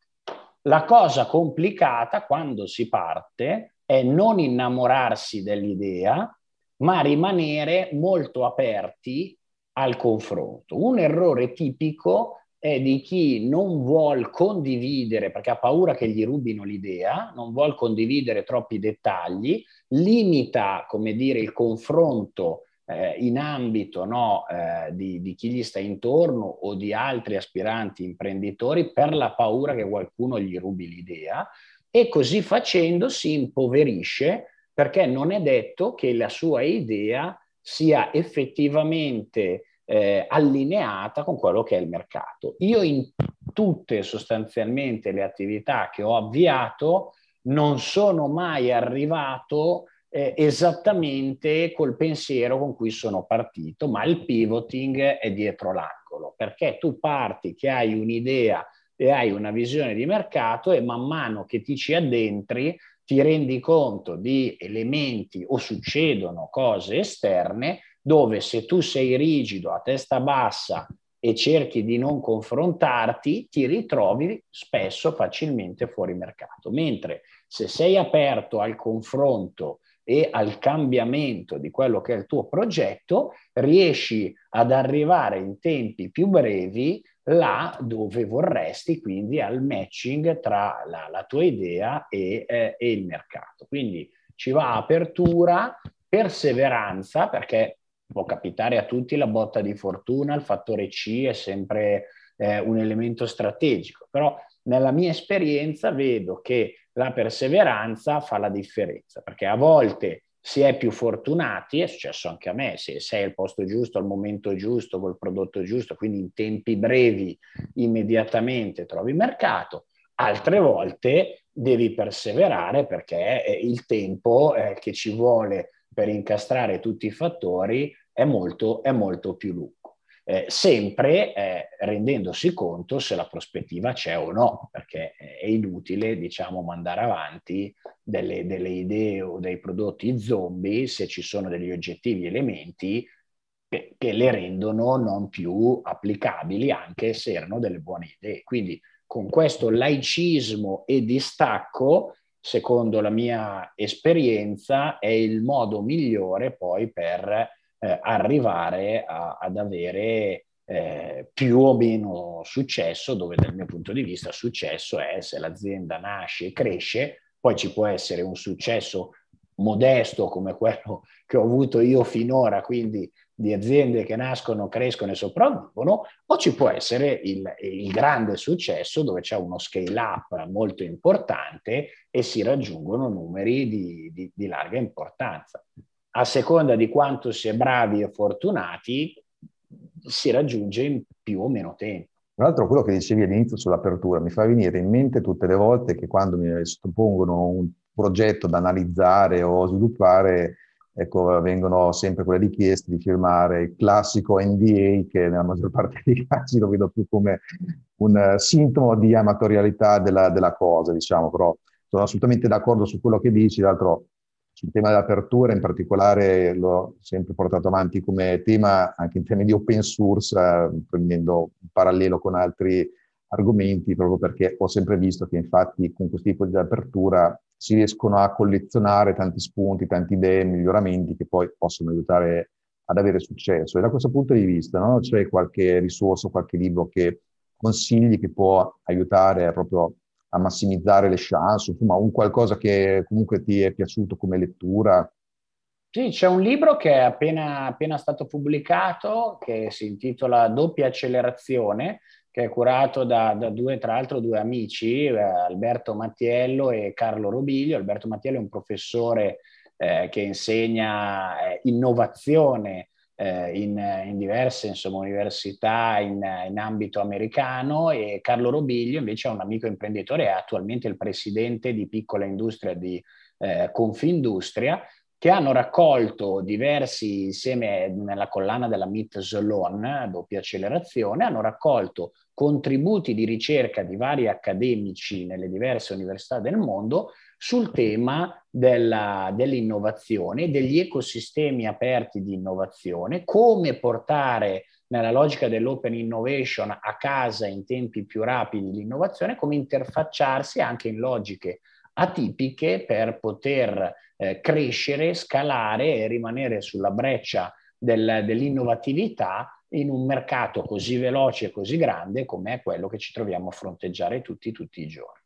La cosa complicata quando si parte è non innamorarsi dell'idea, ma rimanere molto aperti al confronto. Un errore tipico è di chi non vuole condividere, perché ha paura che gli rubino l'idea, non vuole condividere troppi dettagli, limita, come dire, il confronto eh, in ambito no, eh, di, di, chi gli sta intorno o di altri aspiranti imprenditori per la paura che qualcuno gli rubi l'idea e così facendo si impoverisce perché non è detto che la sua idea sia effettivamente eh, allineata con quello che è il mercato. Io in tutte sostanzialmente le attività che ho avviato non sono mai arrivato eh, esattamente col pensiero con cui sono partito, ma il pivoting è dietro l'angolo, perché tu parti che hai un'idea e hai una visione di mercato e man mano che ti ci addentri ti rendi conto di elementi o succedono cose esterne dove se tu sei rigido, a testa bassa e cerchi di non confrontarti, ti ritrovi spesso facilmente fuori mercato. Mentre se sei aperto al confronto e al cambiamento di quello che è il tuo progetto, riesci ad arrivare in tempi più brevi là dove vorresti, quindi al matching tra la, la tua idea e, eh, e il mercato. Quindi ci va apertura, perseveranza, perché può capitare a tutti la botta di fortuna, il fattore C è sempre eh, un elemento strategico, però nella mia esperienza vedo che la perseveranza fa la differenza, perché a volte si è più fortunati, è successo anche a me, se sei al posto giusto, al momento giusto, col prodotto giusto, quindi in tempi brevi immediatamente trovi mercato, altre volte devi perseverare perché il tempo eh, che ci vuole per incastrare tutti i fattori è molto, è molto più lungo. Eh, sempre eh, rendendosi conto se la prospettiva c'è o no, perché è inutile, diciamo, mandare avanti delle, delle idee o dei prodotti zombie se ci sono degli oggettivi elementi che, che le rendono non più applicabili, anche se erano delle buone idee. Quindi con questo laicismo e distacco secondo la mia esperienza, è il modo migliore poi per eh, arrivare a, ad avere eh, più o meno successo, dove dal mio punto di vista successo è se l'azienda nasce e cresce, poi ci può essere un successo modesto come quello che ho avuto io finora, quindi di aziende che nascono, crescono e sopravvivono, o ci può essere il, il grande successo dove c'è uno scale up molto importante e si raggiungono numeri di, di, di larga importanza. A seconda di quanto si è bravi e fortunati, si raggiunge in più o meno tempo. Tra l'altro quello che dicevi all'inizio sull'apertura mi fa venire in mente tutte le volte che quando mi sottopongono un progetto da analizzare o sviluppare, ecco, vengono sempre quelle richieste di firmare il classico NDA che nella maggior parte dei casi lo vedo più come un uh, sintomo di amatorialità della, della, cosa, diciamo, però sono assolutamente d'accordo su quello che dici, d'altro sul tema dell'apertura in particolare l'ho sempre portato avanti come tema anche in termini di open source, eh, prendendo un parallelo con altri argomenti, proprio perché ho sempre visto che infatti con questo tipo di apertura si riescono a collezionare tanti spunti, tante idee, miglioramenti che poi possono aiutare ad avere successo. E da questo punto di vista no? c'è qualche risorsa, qualche libro che consigli che può aiutare proprio a massimizzare le chance, insomma un qualcosa che comunque ti è piaciuto come lettura? Sì, c'è un libro che è appena, appena stato pubblicato che si intitola Doppia accelerazione che è curato da, da due, tra l'altro, due amici, eh, Alberto Mattiello e Carlo Robiglio. Alberto Mattiello è un professore eh, che insegna eh, innovazione in, in, diverse insomma, università in, in, ambito americano e Carlo Robiglio invece è un amico imprenditore, è attualmente il presidente di piccola industria di eh, Confindustria, che hanno raccolto diversi, insieme nella collana della MIT Zolon, doppia accelerazione, hanno raccolto contributi di ricerca di vari accademici nelle diverse università del mondo sul tema della, dell'innovazione, degli ecosistemi aperti di innovazione, come portare nella logica dell'open innovation a casa in tempi più rapidi l'innovazione, come interfacciarsi anche in logiche atipiche per poter eh, crescere, scalare e rimanere sulla breccia del, dell'innovatività in un mercato così veloce e così grande come è quello che ci troviamo a fronteggiare tutti, tutti i giorni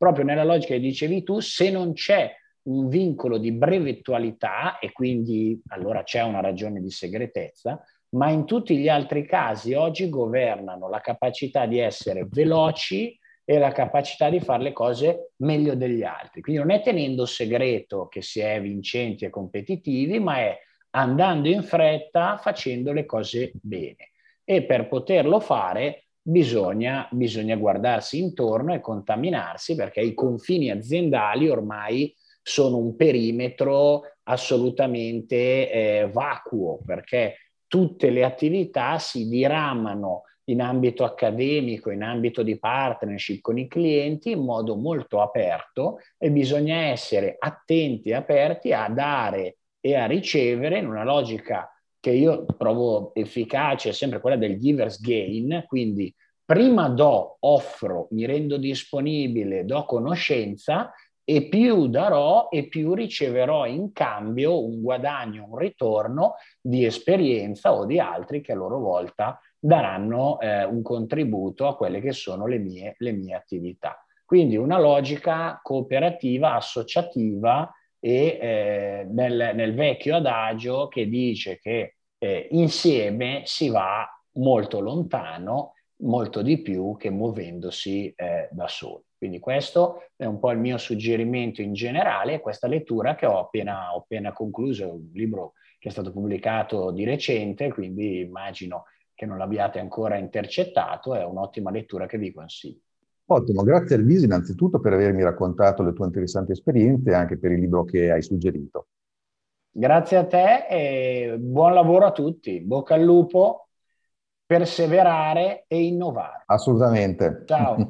proprio nella logica che dicevi tu, se non c'è un vincolo di brevettualità e quindi allora c'è una ragione di segretezza, ma in tutti gli altri casi oggi governano la capacità di essere veloci e la capacità di fare le cose meglio degli altri. Quindi non è tenendo segreto che si è vincenti e competitivi, ma è andando in fretta facendo le cose bene. E per poterlo fare bisogna, bisogna guardarsi intorno e contaminarsi perché i confini aziendali ormai sono un perimetro assolutamente eh, vacuo perché tutte le attività si diramano in ambito accademico, in ambito di partnership con i clienti in modo molto aperto e bisogna essere attenti e aperti a dare e a ricevere in una logica che io trovo efficace è sempre quella del giver's gain, quindi prima do, offro, mi rendo disponibile, do conoscenza e più darò e più riceverò in cambio un guadagno, un ritorno di esperienza o di altri che a loro volta daranno eh, un contributo a quelle che sono le mie, le mie attività. Quindi una logica cooperativa, associativa e eh, nel, nel, vecchio adagio che dice che eh, insieme si va molto lontano, molto di più che muovendosi eh, da soli. Quindi questo è un po' il mio suggerimento in generale, questa lettura che ho appena, ho appena concluso, è un libro che è stato pubblicato di recente, quindi immagino che non l'abbiate ancora intercettato, è un'ottima lettura che vi consiglio. Ottimo, grazie Elvisi innanzitutto per avermi raccontato le tue interessanti esperienze e anche per il libro che hai suggerito. Grazie a te e buon lavoro a tutti. Bocca al lupo, perseverare e innovare. Assolutamente. Ciao.